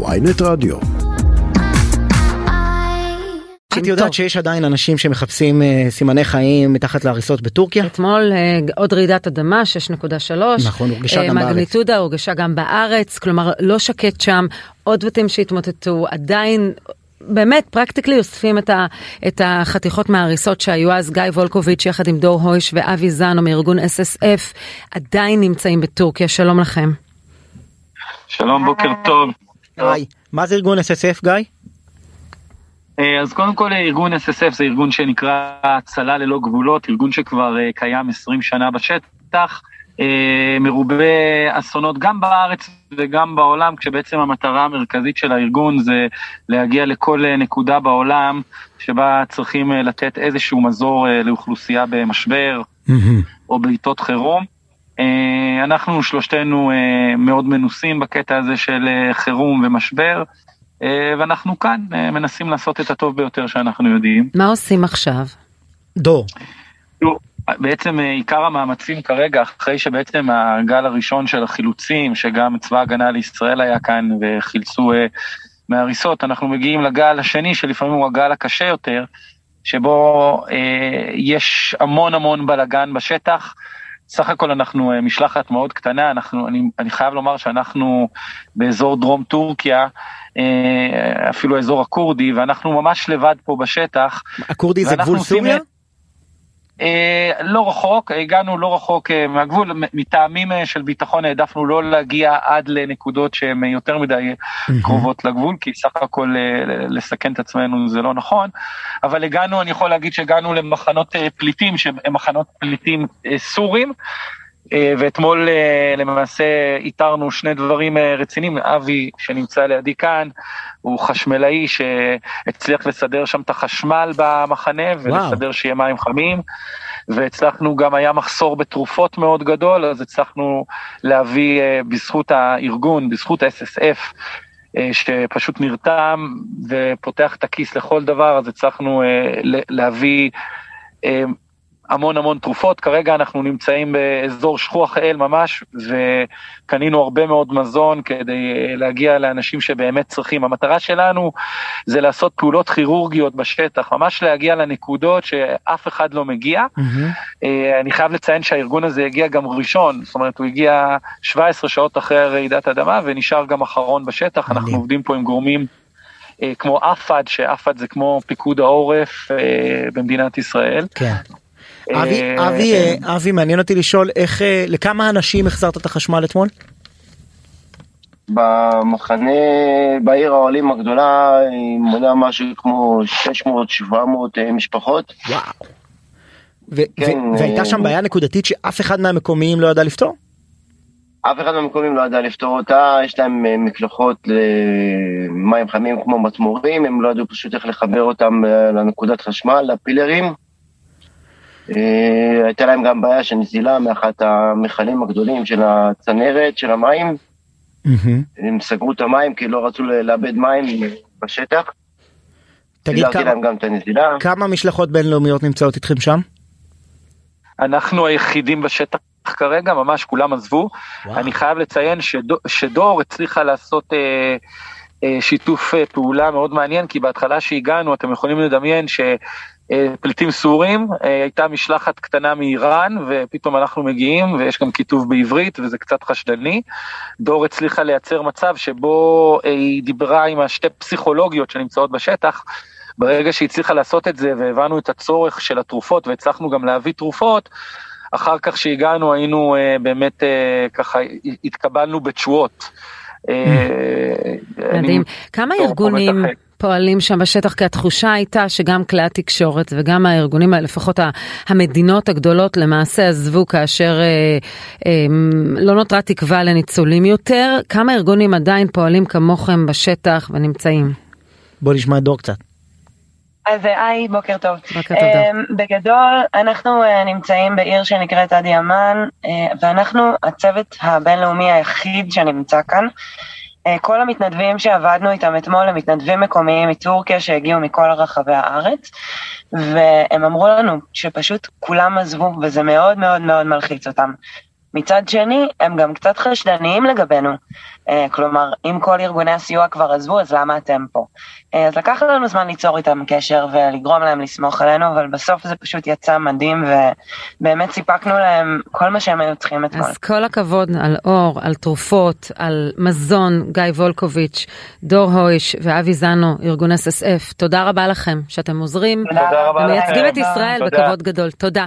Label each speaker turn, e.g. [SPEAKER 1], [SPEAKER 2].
[SPEAKER 1] ויינט רדיו.
[SPEAKER 2] את יודעת שיש עדיין אנשים שמחפשים אה, סימני חיים מתחת להריסות בטורקיה?
[SPEAKER 3] אתמול אה, עוד רעידת אדמה 6.3.
[SPEAKER 2] נכון, הורגשה גם בארץ.
[SPEAKER 3] מגניטודה הורגשה גם בארץ, כלומר לא שקט שם, עוד בתים שהתמוטטו, עדיין באמת פרקטיקלי אוספים את, ה, את החתיכות מההריסות שהיו אז גיא וולקוביץ' יחד עם דור הויש ואבי זאנו מארגון SSF עדיין נמצאים בטורקיה, שלום לכם.
[SPEAKER 4] שלום, בוקר טוב.
[SPEAKER 2] גיא, מה זה ארגון SSF גיא?
[SPEAKER 4] אה, אז קודם כל ארגון SSF זה ארגון שנקרא הצלה ללא גבולות, ארגון שכבר אה, קיים 20 שנה בשטח, אה, מרובה אסונות גם בארץ וגם בעולם, כשבעצם המטרה המרכזית של הארגון זה להגיע לכל נקודה בעולם שבה צריכים לתת איזשהו מזור לאוכלוסייה במשבר או בעיתות חירום. אנחנו שלושתנו מאוד מנוסים בקטע הזה של חירום ומשבר. אה, ואנחנו כאן אה, מנסים לעשות את הטוב ביותר שאנחנו יודעים.
[SPEAKER 3] מה עושים עכשיו?
[SPEAKER 2] דור.
[SPEAKER 4] בעצם אה, עיקר המאמצים כרגע, אחרי שבעצם הגל הראשון של החילוצים, שגם צבא ההגנה לישראל היה כאן וחילצו מהריסות, אנחנו מגיעים לגל השני, שלפעמים הוא הגל הקשה יותר, שבו אה, יש המון המון בלאגן בשטח. סך הכל אנחנו משלחת מאוד קטנה, אנחנו, אני, אני חייב לומר שאנחנו באזור דרום טורקיה, אה, אפילו האזור הכורדי, ואנחנו ממש לבד פה בשטח.
[SPEAKER 2] הכורדי זה גבול סוריה?
[SPEAKER 4] אה, לא רחוק, הגענו לא רחוק אה, מהגבול, מטעמים אה, של ביטחון העדפנו לא להגיע עד לנקודות שהן יותר מדי קרובות לגבול, כי סך הכל לסכן את עצמנו זה לא נכון, אבל הגענו, אני יכול להגיד שהגענו למחנות פליטים, שהם מחנות פליטים סורים. ואתמול למעשה איתרנו שני דברים רציניים, אבי שנמצא לידי כאן, הוא חשמלאי שהצליח לסדר שם את החשמל במחנה ולסדר שיהיה מים חמים, והצלחנו, גם היה מחסור בתרופות מאוד גדול, אז הצלחנו להביא בזכות הארגון, בזכות ה-SSF, שפשוט נרתם ופותח את הכיס לכל דבר, אז הצלחנו להביא המון המון תרופות, כרגע אנחנו נמצאים באזור שכוח אל ממש, וקנינו הרבה מאוד מזון כדי להגיע לאנשים שבאמת צריכים. המטרה שלנו זה לעשות פעולות כירורגיות בשטח, ממש להגיע לנקודות שאף אחד לא מגיע. Mm-hmm. אני חייב לציין שהארגון הזה הגיע גם ראשון, זאת אומרת הוא הגיע 17 שעות אחרי רעידת אדמה ונשאר גם אחרון בשטח, mm-hmm. אנחנו עובדים פה עם גורמים. אה, כמו אפ"ד, שאפ"ד זה כמו פיקוד העורף אה, במדינת ישראל.
[SPEAKER 2] כן. אבי, אה, אבי, אה, אבי, מעניין אותי לשאול איך, אה, לכמה אנשים החזרת את החשמל אתמול?
[SPEAKER 5] במחנה, בעיר העולים הגדולה, מונה משהו כמו 600-700 משפחות.
[SPEAKER 2] וואו. כן, והייתה שם בעיה נקודתית שאף אחד מהמקומיים לא ידע לפתור?
[SPEAKER 5] אף אחד מהמקומיים לא ידע לפתור אותה, יש להם מקלחות למים חמים כמו מטמורים, הם לא ידעו פשוט איך לחבר אותם לנקודת חשמל, לפילרים. אה, הייתה להם גם בעיה של נזילה מאחת המכלים הגדולים של הצנרת, של המים. הם סגרו את המים כי לא רצו לאבד מים בשטח.
[SPEAKER 2] תגיד כמה. כמה משלחות בינלאומיות נמצאות איתכם שם?
[SPEAKER 4] אנחנו היחידים בשטח כרגע, ממש כולם עזבו. וואו. אני חייב לציין שדור, שדור הצליחה לעשות אה, אה, שיתוף אה, פעולה מאוד מעניין, כי בהתחלה שהגענו, אתם יכולים לדמיין ש... אה, פליטים סורים, אה, הייתה משלחת קטנה מאיראן ופתאום אנחנו מגיעים ויש גם כיתוב בעברית וזה קצת חשדני. דור הצליחה לייצר מצב שבו אה, היא דיברה עם השתי פסיכולוגיות שנמצאות בשטח. ברגע שהיא הצליחה לעשות את זה והבנו את הצורך של התרופות והצלחנו גם להביא תרופות, אחר כך שהגענו היינו באמת ככה התקבלנו בתשואות.
[SPEAKER 3] מדהים. כמה ארגונים... פועלים שם בשטח, כי התחושה הייתה שגם כלי התקשורת וגם הארגונים, לפחות המדינות הגדולות למעשה עזבו כאשר אה, אה, לא נותרה תקווה לניצולים יותר. כמה ארגונים עדיין פועלים כמוכם בשטח ונמצאים?
[SPEAKER 2] בוא נשמע דור קצת.
[SPEAKER 6] אז היי, בוקר טוב.
[SPEAKER 3] בוקר טוב. Um,
[SPEAKER 6] בגדול, אנחנו uh, נמצאים בעיר שנקראת אדי אמן, uh, ואנחנו הצוות הבינלאומי היחיד שנמצא כאן. אה, כל המתנדבים שעבדנו איתם אתמול הם מתנדבים מקומיים מטורקיה שהגיעו מכל רחבי הארץ, והם אמרו לנו שפשוט כולם עזבו, וזה מאוד מאוד מאוד מלחיץ אותם. מצד שני, הם גם קצת חשדניים לגבינו. אה, כלומר, אם כל ארגוני הסיוע כבר עזבו, אז למה אתם פה? אה, אז לקח לנו זמן ליצור איתם קשר ולגרום להם לסמוך עלינו, אבל בסוף זה פשוט יצא מדהים, ובאמת סיפקנו להם כל מה שהם היו צריכים אתמול.
[SPEAKER 3] אז כל הכבוד על אור, על תרופות, על מזון, גיא וולקוביץ', דור הויש ואבי זנו, ארגון SSF, תודה רבה לכם שאתם עוזרים.
[SPEAKER 4] תודה רבה
[SPEAKER 3] ומייצגים את ישראל בכבוד גדול. תודה.